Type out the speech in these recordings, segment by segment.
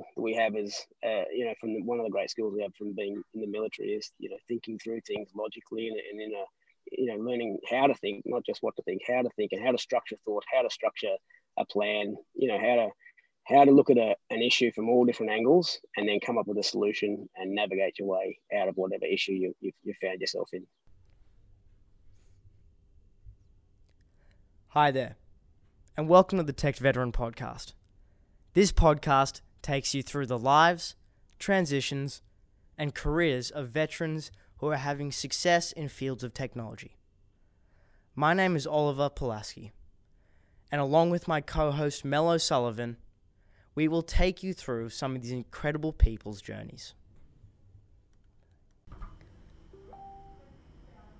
that we have is, uh, you know, from the, one of the great skills we have from being in the military is, you know, thinking through things logically and, and in a, you know, learning how to think, not just what to think, how to think and how to structure thought, how to structure a plan, you know, how to how to look at a, an issue from all different angles and then come up with a solution and navigate your way out of whatever issue you, you, you found yourself in. Hi there, and welcome to the Tech Veteran Podcast. This podcast takes you through the lives, transitions, and careers of veterans who are having success in fields of technology. My name is Oliver Pulaski, and along with my co host Mel O'Sullivan, we will take you through some of these incredible people's journeys.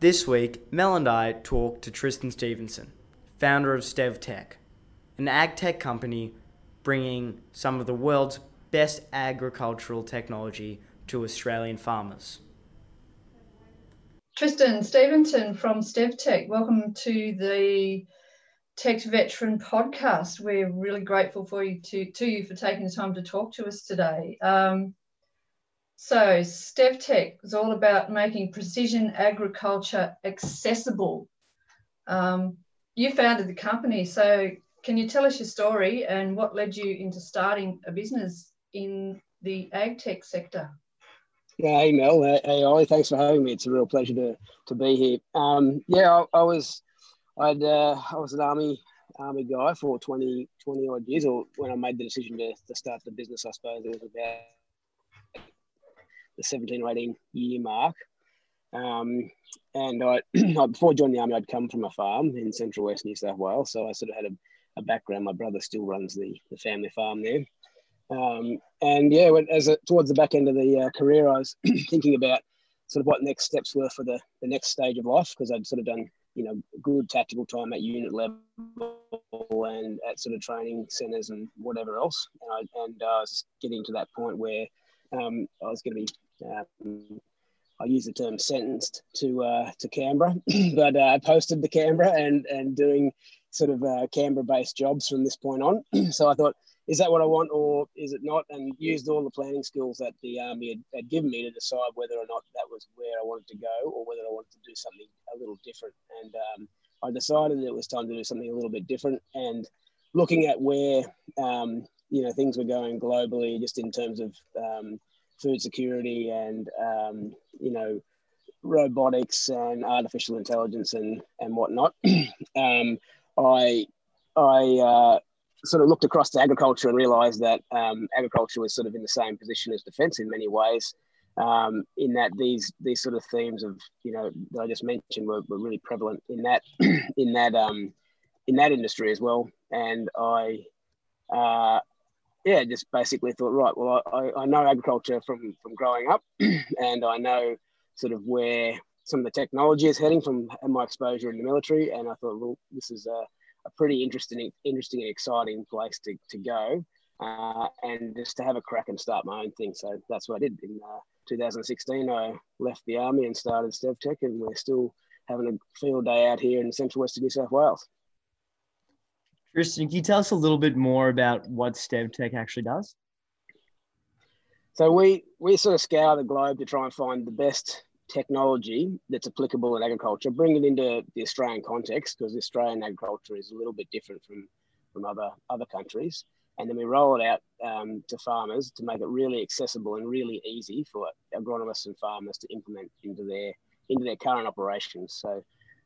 This week, Mel and I talked to Tristan Stevenson founder of StevTech, an ag tech company bringing some of the world's best agricultural technology to Australian farmers. Tristan Stevenson from StevTech, welcome to the Tech Veteran podcast. We're really grateful for you to, to you for taking the time to talk to us today. Um, so, StevTech is all about making precision agriculture accessible. Um, you founded the company. So, can you tell us your story and what led you into starting a business in the ag tech sector? Yeah, hey Mel, hey Ollie, thanks for having me. It's a real pleasure to, to be here. Um, yeah, I, I was I'd uh, I was an army army guy for 20, 20 odd years, or when I made the decision to, to start the business, I suppose it was about the 17 or 18 year mark. Um, and I, before joining the army, I'd come from a farm in central west New South Wales. So I sort of had a, a background. My brother still runs the, the family farm there. Um, and yeah, as a, towards the back end of the uh, career, I was thinking about sort of what next steps were for the, the next stage of life because I'd sort of done, you know, good tactical time at unit level and at sort of training centres and whatever else. And I, and I was getting to that point where um, I was going to be um, I use the term sentenced to uh, to Canberra, but uh, I posted to Canberra and and doing sort of uh, Canberra based jobs from this point on. so I thought, is that what I want or is it not? And used all the planning skills that the army had, had given me to decide whether or not that was where I wanted to go or whether I wanted to do something a little different. And um, I decided that it was time to do something a little bit different. And looking at where um, you know things were going globally, just in terms of um, food security and um, you know robotics and artificial intelligence and and whatnot. I I uh, sort of looked across to agriculture and realised that um, agriculture was sort of in the same position as defence in many ways. Um, in that these these sort of themes of you know that I just mentioned were, were really prevalent in that in that um, in that industry as well, and I uh, yeah, just basically thought, right, well, I, I know agriculture from from growing up, and I know sort of where some of the technology is heading from my exposure in the military, and I thought, well, this is a, a pretty interesting, interesting and exciting place to, to go, uh, and just to have a crack and start my own thing. So that's what I did in uh, 2016. I left the army and started StevTech, and we're still having a field day out here in central western New South Wales. Tristan, can you tell us a little bit more about what StevTech actually does? So we we sort of scour the globe to try and find the best technology that's applicable in agriculture, bring it into the Australian context because Australian agriculture is a little bit different from from other other countries, and then we roll it out um, to farmers to make it really accessible and really easy for agronomists and farmers to implement into their into their current operations. So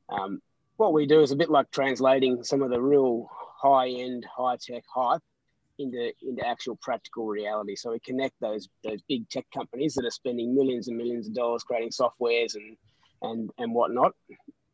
um, what we do is a bit like translating some of the real high end, high tech hype into into actual practical reality. So we connect those those big tech companies that are spending millions and millions of dollars creating softwares and and and whatnot.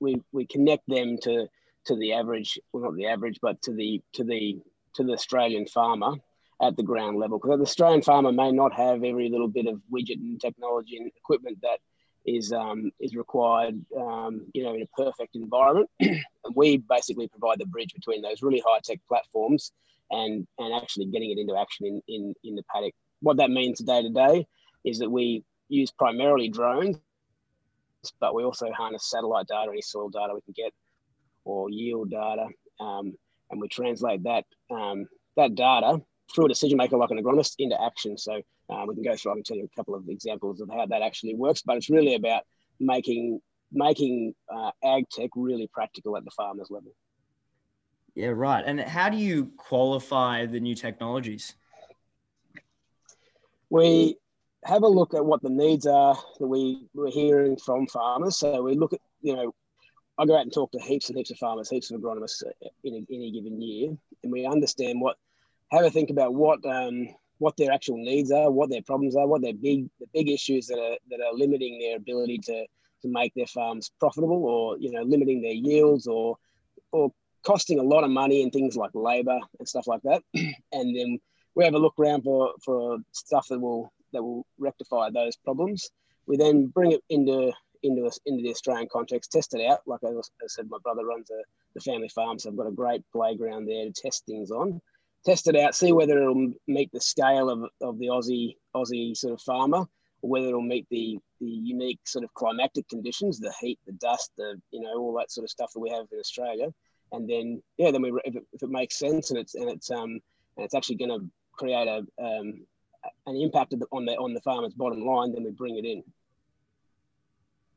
We we connect them to to the average, well not the average, but to the to the to the Australian farmer at the ground level. Because the Australian farmer may not have every little bit of widget and technology and equipment that is um, is required, um, you know, in a perfect environment. and we basically provide the bridge between those really high tech platforms and and actually getting it into action in in in the paddock. What that means day to day is that we use primarily drones, but we also harness satellite data, any soil data we can get, or yield data, um, and we translate that um, that data through a decision maker like an agronomist into action. So uh, we can go through. I can tell you a couple of examples of how that actually works. But it's really about making making uh, ag tech really practical at the farmers level. Yeah, right. And how do you qualify the new technologies? We have a look at what the needs are that we we're hearing from farmers. So we look at you know I go out and talk to heaps and heaps of farmers, heaps of agronomists in, a, any given year, and we understand what, have a think about what um, what their actual needs are, what their problems are, what their big the big issues that are that are limiting their ability to to make their farms profitable, or you know limiting their yields, or or costing a lot of money and things like labour and stuff like that. and then we have a look around for for stuff that will that will rectify those problems. We then bring it into into us into the Australian context, test it out. Like I, I said, my brother runs a, the family farm, so I've got a great playground there to test things on. Test it out, see whether it'll meet the scale of, of the Aussie Aussie sort of farmer, or whether it'll meet the the unique sort of climatic conditions, the heat, the dust, the you know all that sort of stuff that we have in Australia. And then yeah, then we if it, if it makes sense and it's and it's um and it's actually going to create a um, an impact on the on the farmer's bottom line, then we bring it in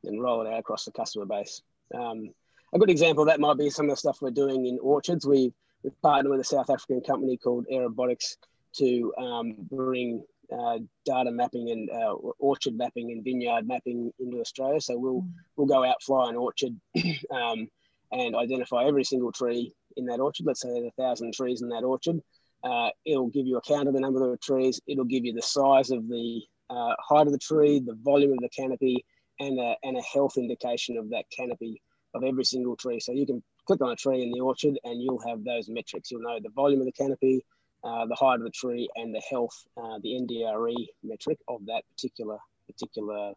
and roll it out across the customer base. Um, a good example of that might be some of the stuff we're doing in orchards. We, we've partnered with a South African company called Aerobotics to um, bring uh, data mapping and uh, orchard mapping and vineyard mapping into Australia. So we'll we'll go out fly an orchard um, and identify every single tree in that orchard. Let's say there's a thousand trees in that orchard. Uh, it'll give you a count of the number of trees. It'll give you the size of the uh, height of the tree, the volume of the canopy, and a, and a health indication of that canopy of every single tree. So you can click on a tree in the orchard and you'll have those metrics. You'll know the volume of the canopy, uh, the height of the tree, and the health, uh, the NDRE metric of that particular particular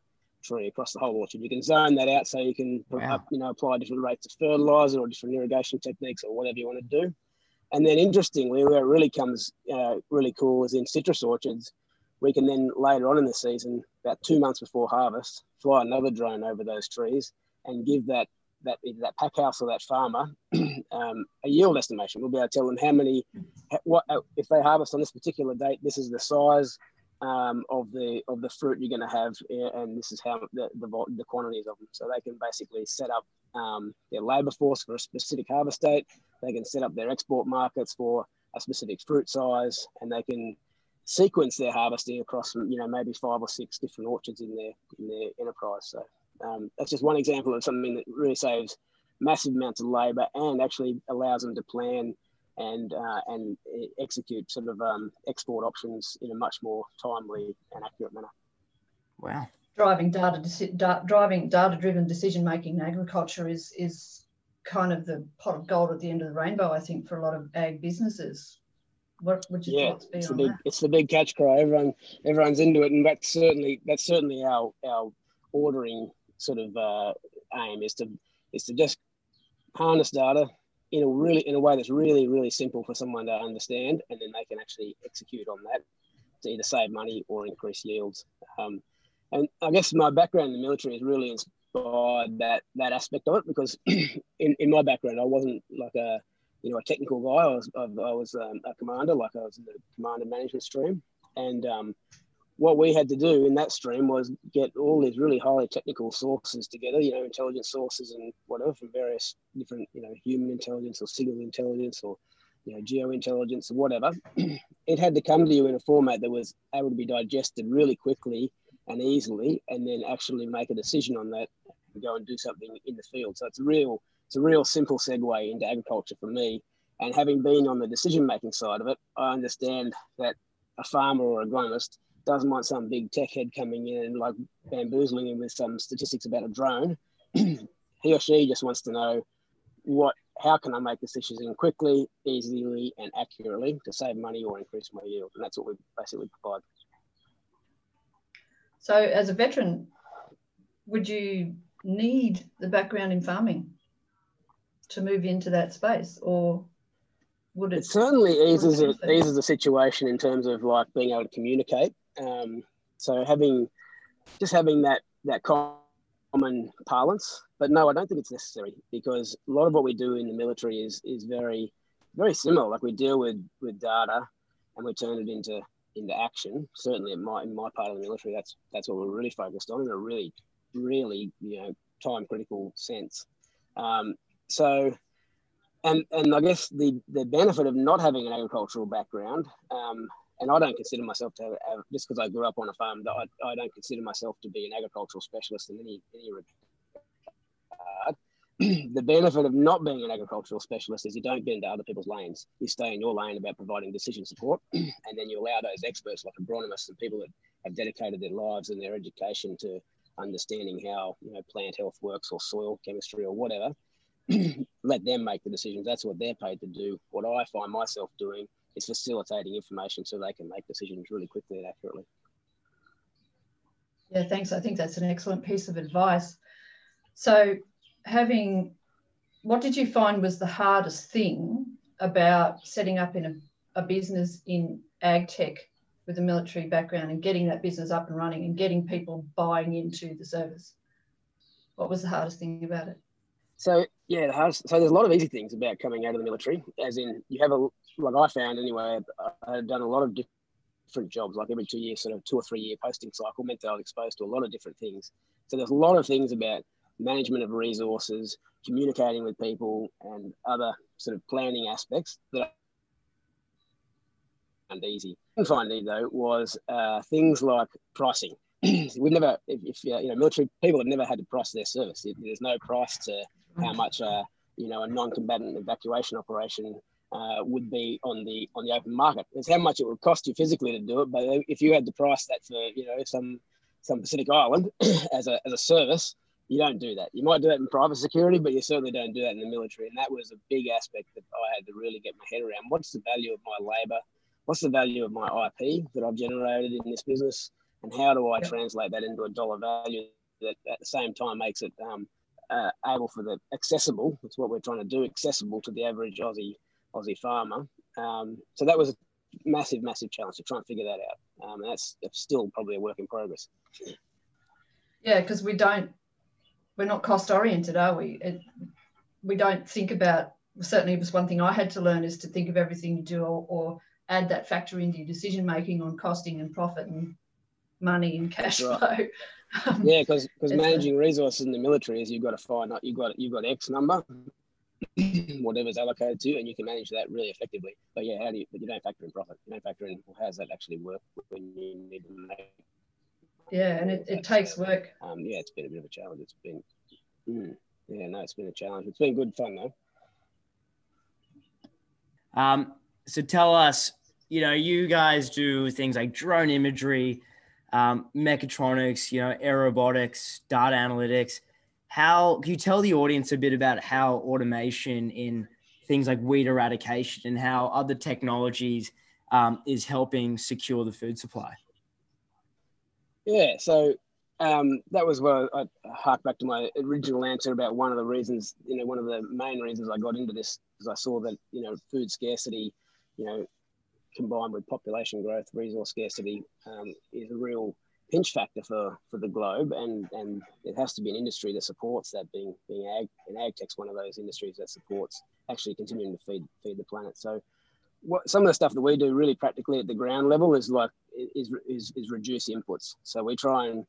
tree across the whole orchard. You can zone that out so you can wow. you know apply different rates of fertilizer or different irrigation techniques or whatever you want to do. And then interestingly, where it really comes uh, really cool is in citrus orchards we can then later on in the season, about two months before harvest, fly another drone over those trees and give that that that pack house or that farmer um, a yield estimation. We'll be able to tell them how many, what uh, if they harvest on this particular date. This is the size um, of the of the fruit you're going to have, and this is how the, the, the quantities of them. So they can basically set up um, their labour force for a specific harvest date. They can set up their export markets for a specific fruit size, and they can sequence their harvesting across you know maybe five or six different orchards in their in their enterprise. So um, that's just one example of something that really saves massive amounts of labour and actually allows them to plan and uh, and execute sort of um, export options in a much more timely and accurate manner. Wow. Driving data, da- driving data-driven decision making in agriculture is is kind of the pot of gold at the end of the rainbow. I think for a lot of ag businesses. What would your yeah, thoughts be it's on the big, that? It's the big catch cry. Everyone, everyone's into it, and that's certainly that's certainly our our ordering sort of uh, aim is to is to just harness data in a really in a way that's really really simple for someone to understand, and then they can actually execute on that to either save money or increase yields. Um, and I guess my background in the military has really inspired that that aspect of it because in, in my background I wasn't like a you know a technical guy. I was I was um, a commander, like I was in the commander management stream, and um, what we had to do in that stream was get all these really highly technical sources together, you know, intelligence sources and whatever from various different, you know, human intelligence or signal intelligence or you know geo intelligence or whatever. it had to come to you in a format that was able to be digested really quickly and easily, and then actually make a decision on that and go and do something in the field. So it's a real it's a real simple segue into agriculture for me. And having been on the decision making side of it, I understand that a farmer or agronomist doesn't want some big tech head coming in and like bamboozling him with some statistics about a drone. he or she just wants to know what how can I make this decision quickly, easily, and accurately to save money or increase my yield, and that's what we basically provide. So, as a veteran, would you need the background in farming? to move into that space, or would it? It certainly eases it, eases the situation in terms of like being able to communicate. Um, so having just having that that common parlance, but no, I don't think it's necessary because a lot of what we do in the military is is very very similar. Like we deal with with data and we turn it into into action. Certainly, in my in my part of the military, that's that's what we're really focused on in a really really you know time critical sense. Um, so, and and I guess the the benefit of not having an agricultural background, um, and I don't consider myself to have, have just because I grew up on a farm, that I, I don't consider myself to be an agricultural specialist in any any regard. the benefit of not being an agricultural specialist is you don't get into other people's lanes. You stay in your lane about providing decision support, and then you allow those experts like agronomists and people that have dedicated their lives and their education to understanding how you know plant health works or soil chemistry or whatever let them make the decisions that's what they're paid to do what i find myself doing is facilitating information so they can make decisions really quickly and accurately yeah thanks i think that's an excellent piece of advice so having what did you find was the hardest thing about setting up in a, a business in ag tech with a military background and getting that business up and running and getting people buying into the service? What was the hardest thing about it? So yeah, the hardest, so there's a lot of easy things about coming out of the military, as in you have a like I found anyway. I've done a lot of different jobs, like every two years, sort of two or three year posting cycle, meant that I was exposed to a lot of different things. So there's a lot of things about management of resources, communicating with people, and other sort of planning aspects that found easy. I find though was uh, things like pricing. We've never, if, if you know, military people have never had to price their service. There's no price to how much uh, you know a non-combatant evacuation operation uh, would be on the on the open market. It's how much it would cost you physically to do it. But if you had to price that for you know some some Pacific Island as a as a service, you don't do that. You might do that in private security, but you certainly don't do that in the military. And that was a big aspect that I had to really get my head around. What's the value of my labour? what's the value of my IP that I've generated in this business, and how do I translate that into a dollar value that at the same time makes it um, uh, able for the accessible. That's what we're trying to do, accessible to the average Aussie Aussie farmer. Um, so that was a massive, massive challenge to try and figure that out, um, and that's, still probably a work in progress. Yeah, because we don't, we're not cost oriented, are we? It, we don't think about. Certainly, it was one thing I had to learn is to think of everything you do or, or add that factor into your decision making on costing and profit and money and cash right. flow. Um, yeah, because because managing a, resources in the military is you've got to find out you've got you've got X number, whatever's allocated to you, and you can manage that really effectively. But yeah, how do you? But you don't factor in profit. You don't factor in well, how does that actually work when you need to make. Yeah, and it, it takes work. Um, yeah, it's been a bit of a challenge. It's been, mm, yeah, no, it's been a challenge. It's been good fun though. Um, so tell us, you know, you guys do things like drone imagery, um, mechatronics, you know, aerobotics, data analytics. How can you tell the audience a bit about how automation in things like weed eradication and how other technologies um, is helping secure the food supply? Yeah, so um, that was where I hark back to my original answer about one of the reasons, you know, one of the main reasons I got into this is I saw that, you know, food scarcity you know, combined with population growth, resource scarcity, um, is a real pinch factor for, for the globe, and, and it has to be an industry that supports that. Being being ag and ag tech's one of those industries that supports actually continuing to feed feed the planet. So, what some of the stuff that we do really practically at the ground level is like is is, is reduce inputs. So we try and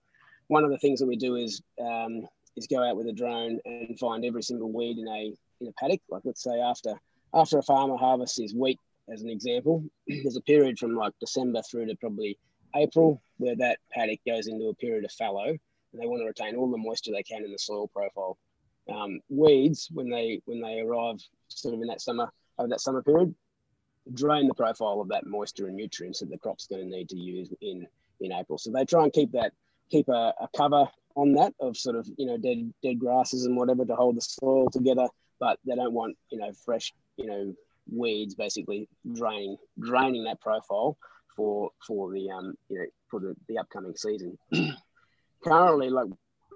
one of the things that we do is um, is go out with a drone and find every single weed in a in a paddock. Like let's say after after a farmer harvests his wheat as an example, there's a period from like December through to probably April where that paddock goes into a period of fallow, and they want to retain all the moisture they can in the soil profile. Um, weeds, when they when they arrive sort of in that summer over that summer period, drain the profile of that moisture and nutrients that the crop's going to need to use in in April. So they try and keep that keep a, a cover on that of sort of you know dead dead grasses and whatever to hold the soil together, but they don't want you know fresh you know weeds basically draining draining that profile for for the um you know for the, the upcoming season. Currently, like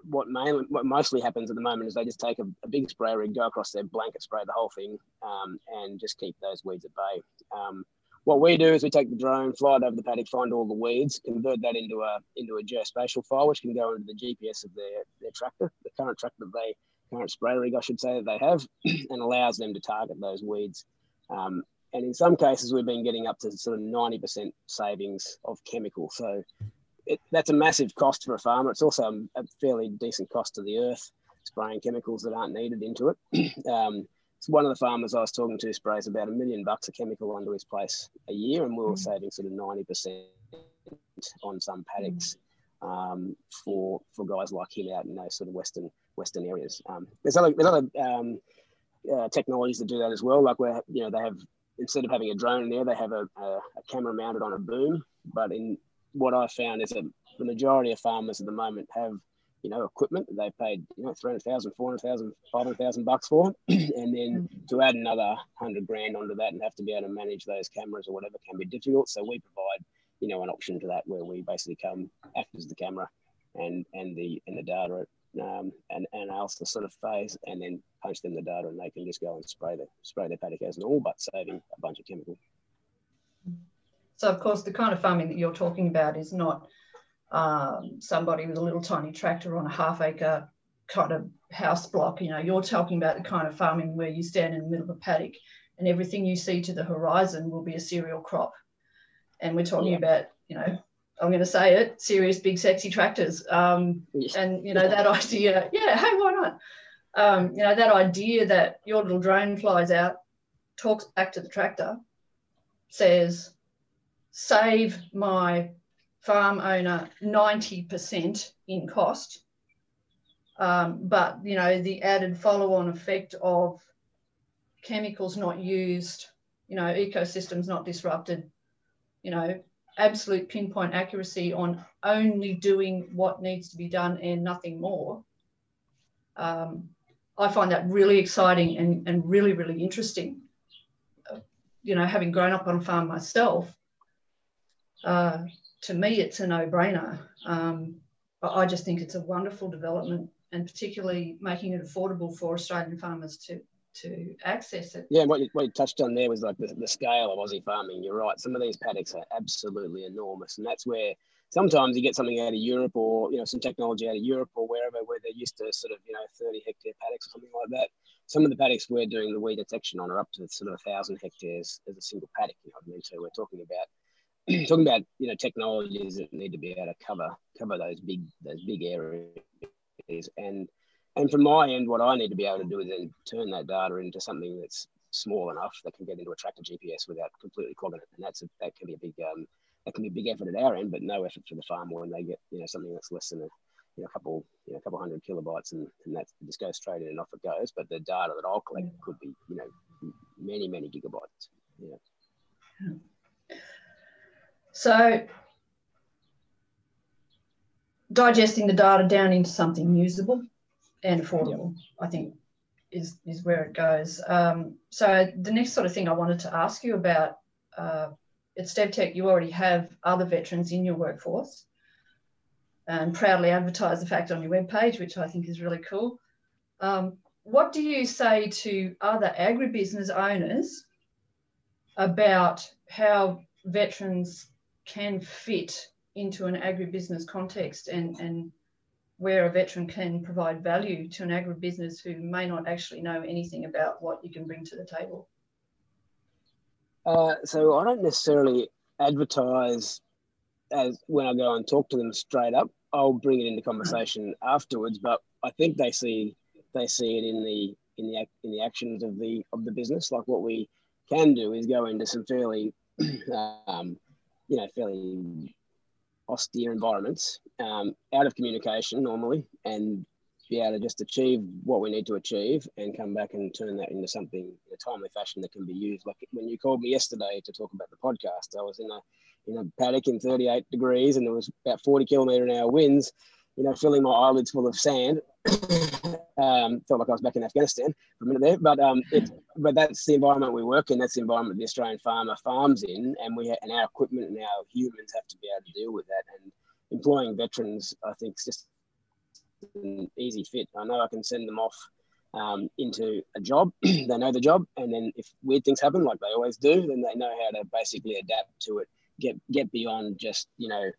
what mainly what mostly happens at the moment is they just take a, a big spray rig, go across their blanket spray the whole thing, um, and just keep those weeds at bay. Um, what we do is we take the drone, fly it over the paddock, find all the weeds, convert that into a into a geospatial file, which can go into the GPS of their, their tractor, the current tractor that they current spray rig, I should say, that they have, and allows them to target those weeds um, and in some cases we've been getting up to sort of 90% savings of chemical. So it, that's a massive cost for a farmer. It's also a, a, fairly decent cost to the earth, spraying chemicals that aren't needed into it. um, so one of the farmers I was talking to sprays about a million bucks of chemical onto his place a year, and we were mm. saving sort of 90% on some paddocks um, for for guys like him out in those sort of western western areas. Um, there's other there's other um, uh, technologies that do that as well. Like where you know they have instead of having a drone in there, they have a, a, a camera mounted on a boom. But in what I found is that the majority of farmers at the moment have you know, equipment that they paid, you know, 300,000, 400,000, 500,000 bucks for. and then mm. to add another 100 grand onto that and have to be able to manage those cameras or whatever can be difficult. So we provide, you know, an option to that where we basically come, act as the camera and, and the, and the data um, and, the sort of phase and then punch them the data and they can just go and spray the, spray their paddock as all but saving a bunch of chemical. So of course, the kind of farming that you're talking about is not um, somebody with a little tiny tractor on a half acre kind of house block. You know, you're talking about the kind of farming where you stand in the middle of a paddock and everything you see to the horizon will be a cereal crop. And we're talking yeah. about, you know, I'm going to say it, serious, big, sexy tractors. Um, and, you know, that idea, yeah, hey, why not? Um, you know, that idea that your little drone flies out, talks back to the tractor, says, save my farm owner 90% in cost. Um, but, you know, the added follow on effect of chemicals not used, you know, ecosystems not disrupted, you know, absolute pinpoint accuracy on only doing what needs to be done and nothing more. Um, I find that really exciting and, and really, really interesting. Uh, you know, having grown up on a farm myself, uh, to me, it's a no-brainer. Um, I just think it's a wonderful development, and particularly making it affordable for Australian farmers to to access it. Yeah, what you, what you touched on there was like the, the scale of Aussie farming. You're right. Some of these paddocks are absolutely enormous, and that's where sometimes you get something out of Europe or you know some technology out of Europe or wherever where they're used to sort of you know 30 hectare paddocks or something like that. Some of the paddocks we're doing the weed detection on are up to sort of a thousand hectares as a single paddock. You know I mean? So we're talking about talking about you know technologies that need to be able to cover cover those big those big areas and and from my end what i need to be able to do is then turn that data into something that's small enough that can get into a tractor gps without completely clogging it and that's a, that can be a big um, that can be a big effort at our end but no effort for the farmer when they get you know something that's less than a you know, a couple, you know, a couple hundred kilobytes, and, and that just goes straight in and off it goes. But the data that I'll collect could be, you know, many, many gigabytes. Yeah. So digesting the data down into something usable and affordable, yep. I think is, is where it goes. Um, so the next sort of thing I wanted to ask you about uh, at StevTech, you already have other veterans in your workforce and proudly advertise the fact on your webpage, which I think is really cool. Um, what do you say to other agribusiness owners about how veterans can fit into an agribusiness context and, and where a veteran can provide value to an agribusiness who may not actually know anything about what you can bring to the table? Uh, so I don't necessarily advertise as when I go and talk to them straight up. I'll bring it into conversation afterwards, but I think they see they see it in the in the in the actions of the of the business. Like what we can do is go into some fairly um, you know, fairly austere environments, um, out of communication normally, and be able to just achieve what we need to achieve and come back and turn that into something in a timely fashion that can be used. Like when you called me yesterday to talk about the podcast, I was in a in a paddock in 38 degrees and there was about 40 kilometer an hour winds you know, filling my eyelids full of sand. Um, felt like I was back in Afghanistan for a minute there, but um, it, but that's the environment we work in. That's the environment the Australian farmer farms in, and we and our equipment and our humans have to be able to deal with that. And employing veterans, I think, is just an easy fit. I know I can send them off um, into a job. they know the job, and then if weird things happen, like they always do, then they know how to basically adapt to it. Get get beyond just you know,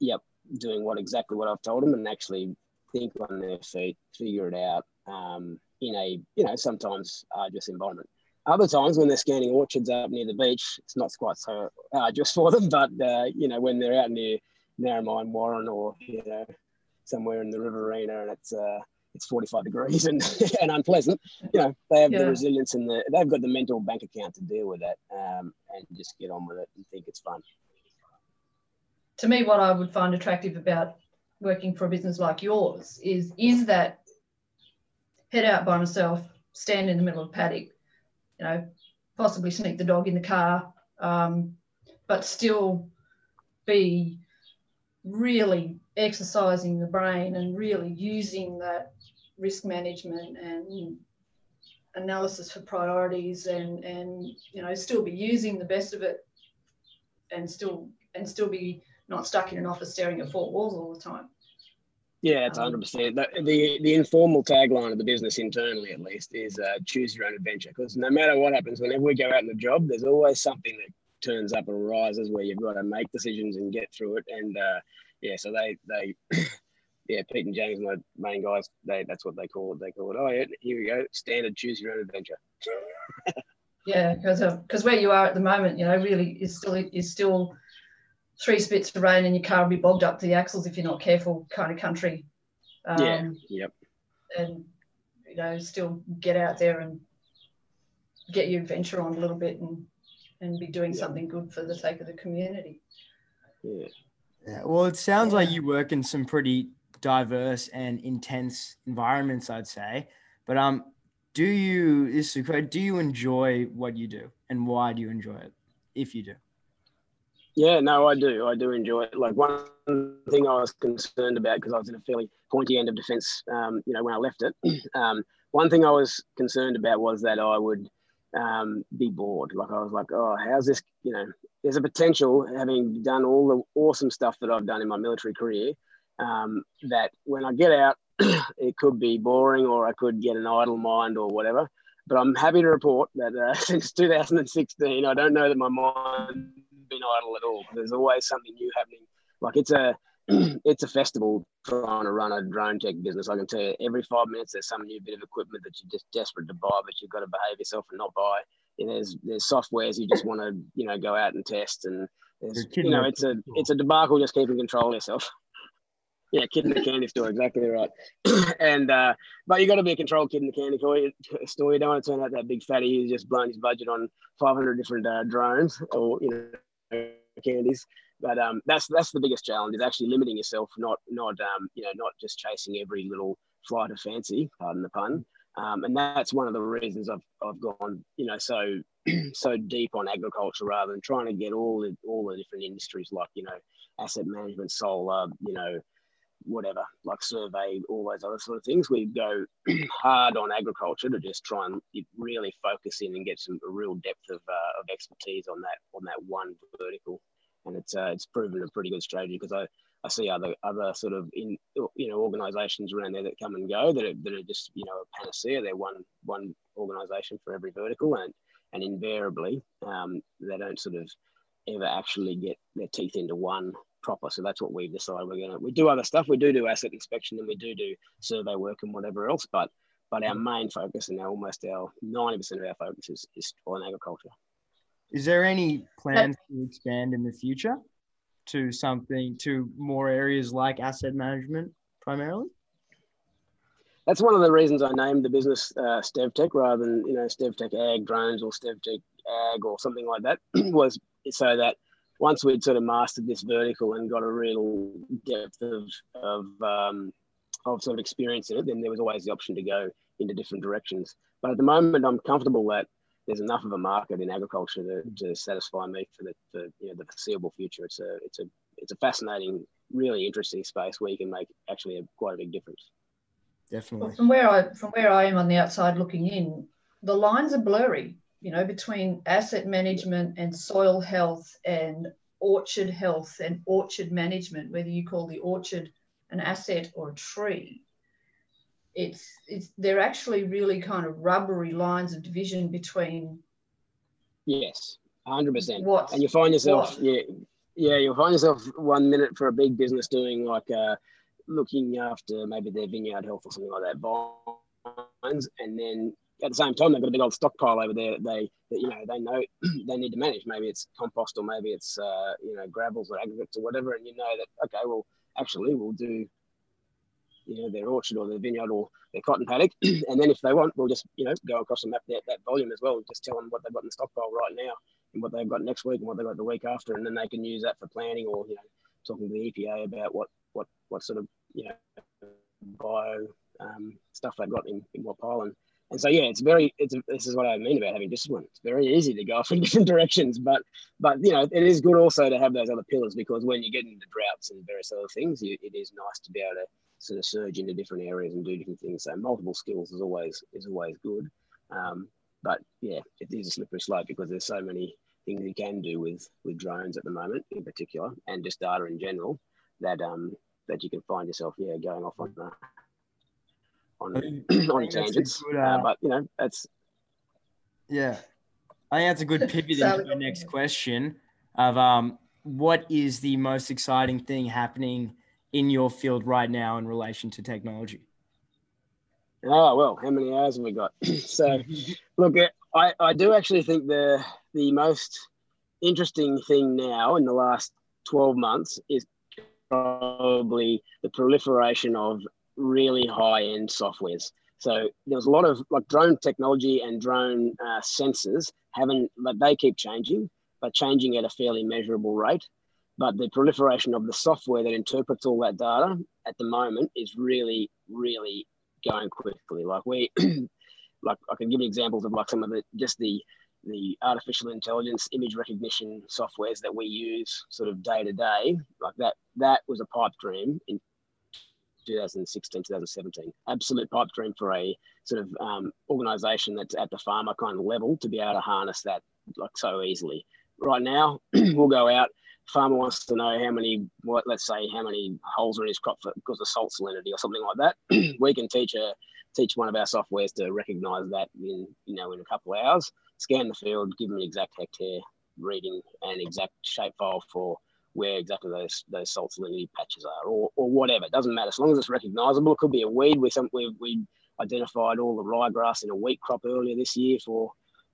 yep, doing what exactly what I've told them and actually think on their feet, figure it out um, in a you know sometimes arduous environment. other times when they're scanning orchards up near the beach, it's not quite so arduous for them. But uh, you know, when they're out near Narromine, Warren, or you know, somewhere in the Riverina, and it's uh, it's 45 degrees and, and unpleasant, you know, they have yeah. the resilience and the they've got the mental bank account to deal with that um, and just get on with it and think it's fun. To me, what I would find attractive about working for a business like yours is is that head out by myself, stand in the middle of the paddock, you know, possibly sneak the dog in the car, um, but still be really exercising the brain and really using that risk management and analysis for priorities and and you know still be using the best of it and still and still be not stuck in an office staring at four walls all the time yeah, it's um, hundred percent. The, the the informal tagline of the business internally, at least, is uh, "choose your own adventure." Because no matter what happens, whenever we go out in the job, there's always something that turns up and arises where you've got to make decisions and get through it. And uh, yeah, so they they yeah, Pete and James, my main guys, they that's what they call it. They call it. Oh yeah, here we go, standard choose your own adventure. yeah, because because where you are at the moment, you know, really is still is still three spits of rain and your car will be bogged up to the axles if you're not careful kind of country. Um, yeah. Yep. And you know, still get out there and get your adventure on a little bit and and be doing yep. something good for the sake of the community. Yeah. Yeah. Well, it sounds yeah. like you work in some pretty diverse and intense environments, I'd say. But um, do you this is do you enjoy what you do, and why do you enjoy it, if you do? Yeah, no, I do. I do enjoy it. Like one thing I was concerned about because I was in a fairly pointy end of defence, um, you know, when I left it. Um, one thing I was concerned about was that I would um, be bored. Like I was like, oh, how's this? You know, there's a potential having done all the awesome stuff that I've done in my military career um, that when I get out, it could be boring or I could get an idle mind or whatever. But I'm happy to report that uh, since 2016, I don't know that my mind been idle at all. There's always something new happening. Like it's a it's a festival trying to run a drone tech business. I can tell you, every five minutes there's some new bit of equipment that you're just desperate to buy, but you've got to behave yourself and not buy. And there's there's softwares you just want to you know go out and test, and there's, you know it's a it's a debacle just keeping control of yourself. Yeah, kid in the candy store, exactly right. and uh, but you got to be a controlled kid in the candy store. You don't want to turn out that big fatty who's just blown his budget on 500 different uh, drones or you know candies. But um, that's that's the biggest challenge is actually limiting yourself, not not um, you know not just chasing every little flight of fancy, pardon the pun. Um, and that's one of the reasons I've, I've gone you know so so deep on agriculture rather than trying to get all the all the different industries like you know asset management, solar, you know whatever, like survey, all those other sort of things. We go hard on agriculture to just try and really focus in and get some real depth of, uh, of expertise on that on that one vertical. And it's uh, it's proven a pretty good strategy because I, I see other other sort of in you know organisations around there that come and go that are, that are just you know a panacea. They're one one organisation for every vertical, and and invariably um, they don't sort of ever actually get their teeth into one proper. So that's what we've decided we're gonna. We do other stuff. We do do asset inspection and we do do survey work and whatever else. But but our main focus and our, almost our ninety percent of our focus is, is on agriculture. Is there any plans to expand in the future to something to more areas like asset management primarily? That's one of the reasons I named the business uh, StevTech rather than you know StevTech Ag Drones or StevTech Ag or something like that was so that once we'd sort of mastered this vertical and got a real depth of of, um, of sort of experience in it, then there was always the option to go into different directions. But at the moment, I'm comfortable that there's enough of a market in agriculture to, to satisfy me for the for, you know the foreseeable future. It's a it's a it's a fascinating, really interesting space where you can make actually a, quite a big difference. Definitely. Well, from where I from where I am on the outside looking in, the lines are blurry you know, between asset management and soil health and orchard health and orchard management, whether you call the orchard an asset or a tree, it's, it's they're actually really kind of rubbery lines of division between. Yes, hundred percent. What and you find yourself, what? yeah, yeah, you'll find yourself one minute for a big business doing like uh, looking after maybe their vineyard health or something like that, vines, and then at the same time, they've got a big old stockpile over there that they, that, you know, they know they need to manage. Maybe it's compost or maybe it's, uh, you know, gravels or aggregates or whatever. And you know that, okay, well, actually, we'll do, you know, their orchard or their vineyard or their cotton paddock. and then if they want, we'll just, you know, go across and map that, that volume as well and just tell them what they've got in the stockpile right now and what they've got next week and what they've got the week after. And then they can use that for planning or, you know, talking to the EPA about what, what, what sort of, you know, bio um, stuff they've got in, in what pile. And, and so, yeah, it's very, it's, this is what I mean about having discipline. It's very easy to go off in different directions, but, but, you know, it is good also to have those other pillars because when you get into droughts and various other things, you, it is nice to be able to sort of surge into different areas and do different things. So multiple skills is always, is always good. Um, but yeah, it is a slippery slope because there's so many things you can do with, with drones at the moment in particular, and just data in general that, um, that you can find yourself, yeah, going off on a, on on tangents. Good, uh, uh, but you know, that's yeah. I think that's a good pivot into the next question of um, what is the most exciting thing happening in your field right now in relation to technology? Oh well, how many hours have we got? so, look, I, I do actually think the the most interesting thing now in the last twelve months is probably the proliferation of really high end softwares. So there was a lot of like drone technology and drone uh, sensors haven't, but they keep changing, but changing at a fairly measurable rate. But the proliferation of the software that interprets all that data at the moment is really, really going quickly. Like we, like I can give you examples of like some of the just the the artificial intelligence image recognition softwares that we use sort of day to day like that that was a pipe dream in 2016, 2017. Absolute pipe dream for a sort of um, organization that's at the farmer kind of level to be able to harness that like so easily. Right now, we'll go out. Farmer wants to know how many, what let's say, how many holes are in his crop for, because of salt salinity or something like that. we can teach a teach one of our softwares to recognize that in you know in a couple of hours. Scan the field, give them an exact hectare reading and exact shape file for where exactly those those salt salinity patches are, or, or whatever. It doesn't matter as long as it's recognisable. It could be a weed. We some we, we identified all the ryegrass in a wheat crop earlier this year for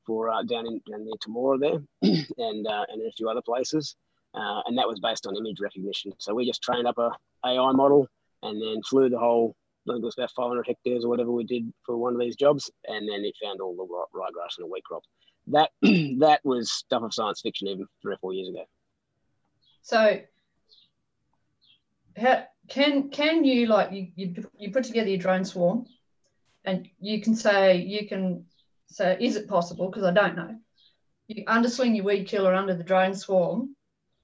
for uh, down in down near Temora there, and uh, and a few other places, uh, and that was based on image recognition. So we just trained up a AI model and then flew the whole. I think it was about 500 hectares or whatever we did for one of these jobs, and then it found all the ryegrass in a wheat crop. That that was stuff of science fiction even three or four years ago. So how, can can you like you, you you put together your drone swarm and you can say you can say is it possible? Because I don't know. You undersling your weed killer under the drone swarm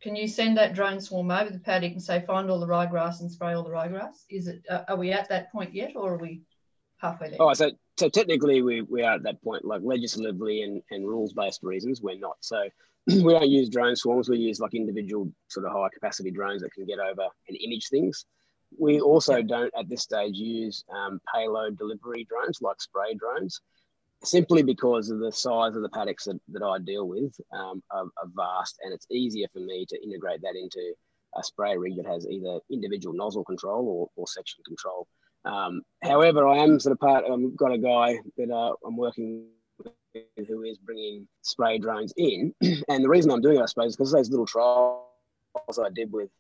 can you send that drone swarm over the paddock and say find all the ryegrass and spray all the ryegrass is it uh, are we at that point yet or are we halfway there? Oh so so technically we, we are at that point like legislatively and, and rules based reasons we're not. So we don't use drone swarms. We use like individual sort of high capacity drones that can get over and image things. We also don't at this stage use um, payload delivery drones like spray drones, simply because of the size of the paddocks that, that I deal with um, are, are, vast, and it's easier for me to integrate that into a spray rig that has either individual nozzle control or, or section control. Um, however, I am sort of part. I've got a guy that uh, I'm working who is bringing spray drones in. And the reason I'm doing it, I suppose, is because those little trials I did with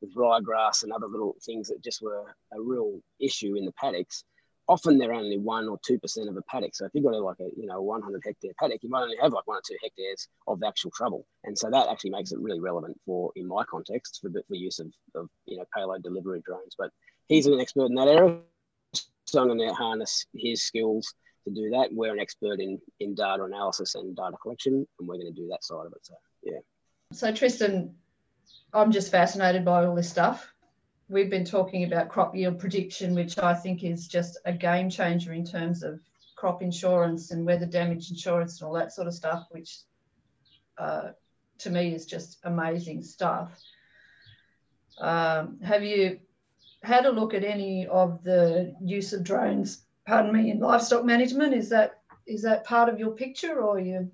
with ryegrass and other little things that just were a real issue in the paddocks. Often they're only one or two percent of a paddock. So if you've got like a you know 100 hectare paddock, you might only have like one or two hectares of the actual trouble. And so that actually makes it really relevant for, in my context, for, for use of, of you know payload delivery drones. But he's an expert in that area, so I'm going to harness his skills to do that. We're an expert in in data analysis and data collection, and we're going to do that side of it. So yeah. So Tristan, I'm just fascinated by all this stuff. We've been talking about crop yield prediction, which I think is just a game changer in terms of crop insurance and weather damage insurance and all that sort of stuff, which uh, to me is just amazing stuff. Um, have you had a look at any of the use of drones pardon me, in livestock management? Is that is that part of your picture, or you?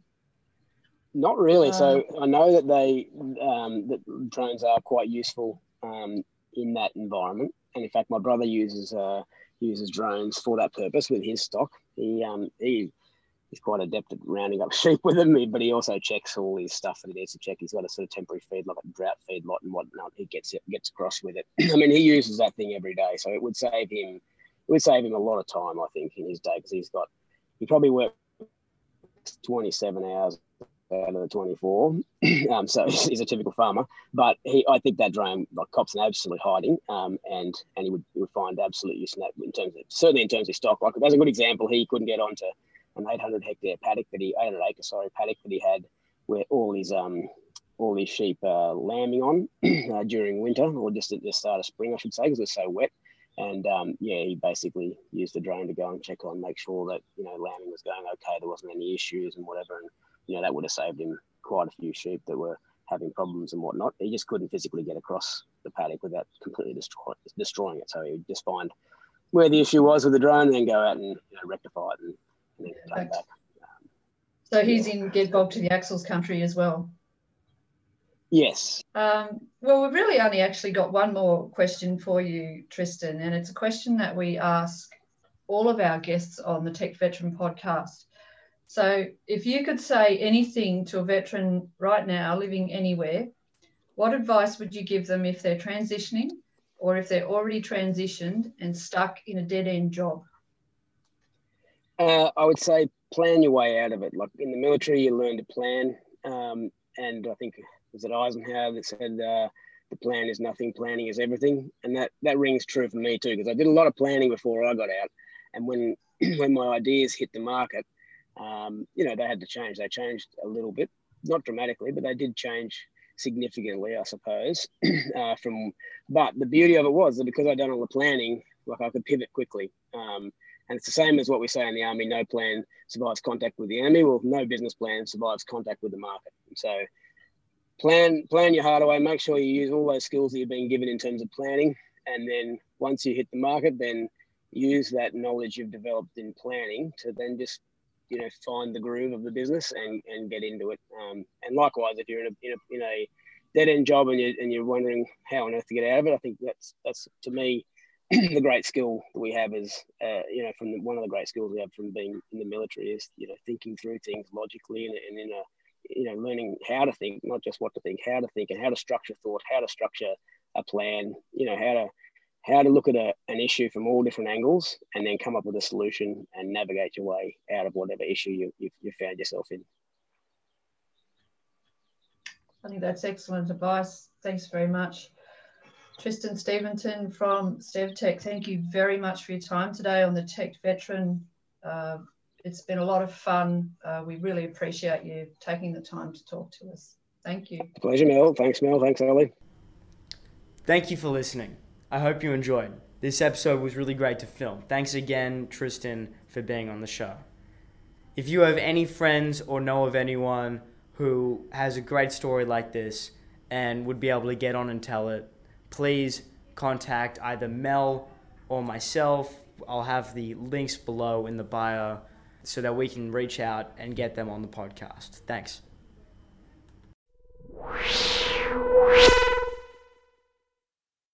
Not really. Uh, so I know that they um, that drones are quite useful um, in that environment, and in fact, my brother uses uh, uses drones for that purpose with his stock. He um, he he's quite adept at rounding up sheep with them, but he also checks all his stuff that he needs to check. He's got a sort of temporary feed, like a drought feed lot and whatnot. He gets it, gets across with it. I mean, he uses that thing every day, so it would save him. It would save him a lot of time, I think, in his day because he's got. He probably works 27 hours out of the 24. um, so he's a typical farmer. But he, I think that drone like cops an absolute hiding, um, and and he would, he would find absolute use in that in terms of certainly in terms of stock. Like that's a good example. He couldn't get onto an 800 hectare paddock that he 800 acre sorry paddock that he had where all his um all his sheep uh, lambing on uh, during winter or just at the start of spring, I should say, because it's so wet. And um, yeah, he basically used the drone to go and check on, make sure that you know lambing was going okay, there wasn't any issues and whatever. And you know that would have saved him quite a few sheep that were having problems and whatnot. He just couldn't physically get across the paddock without completely destroy, destroying it. So he would just find where the issue was with the drone, and then go out and you know, rectify it and, and then come back. Um, so he's in Get Bog to the Axles country as well. Yes. Um, well, we've really only actually got one more question for you, Tristan, and it's a question that we ask all of our guests on the Tech Veteran podcast. So, if you could say anything to a veteran right now living anywhere, what advice would you give them if they're transitioning or if they're already transitioned and stuck in a dead end job? Uh, I would say plan your way out of it. Like in the military, you learn to plan. Um, and I think was it Eisenhower that said uh, the plan is nothing, planning is everything, and that that rings true for me too because I did a lot of planning before I got out, and when when my ideas hit the market, um, you know they had to change. They changed a little bit, not dramatically, but they did change significantly, I suppose. uh, from but the beauty of it was that because I'd done all the planning, like I could pivot quickly. Um, and it's the same as what we say in the army: no plan survives contact with the enemy. Well, no business plan survives contact with the market. So plan plan your heart away. Make sure you use all those skills that you've been given in terms of planning, and then once you hit the market, then use that knowledge you've developed in planning to then just you know find the groove of the business and, and get into it. Um, and likewise, if you're in a, in a, in a dead end job and you're, and you're wondering how on earth to get out of it, I think that's that's to me the great skill that we have is uh, you know from the, one of the great skills we have from being in the military is you know thinking through things logically and, and in a you know, learning how to think, not just what to think, how to think, and how to structure thought, how to structure a plan. You know, how to how to look at a, an issue from all different angles, and then come up with a solution and navigate your way out of whatever issue you you, you found yourself in. I think that's excellent advice. Thanks very much. Tristan Steventon from StevTech, thank you very much for your time today on the Tech Veteran uh, it's been a lot of fun. Uh, we really appreciate you taking the time to talk to us. Thank you. Pleasure, Mel. Thanks, Mel. Thanks, Ellie. Thank you for listening. I hope you enjoyed. This episode was really great to film. Thanks again, Tristan, for being on the show. If you have any friends or know of anyone who has a great story like this and would be able to get on and tell it, please contact either Mel or myself. I'll have the links below in the bio so that we can reach out and get them on the podcast. Thanks.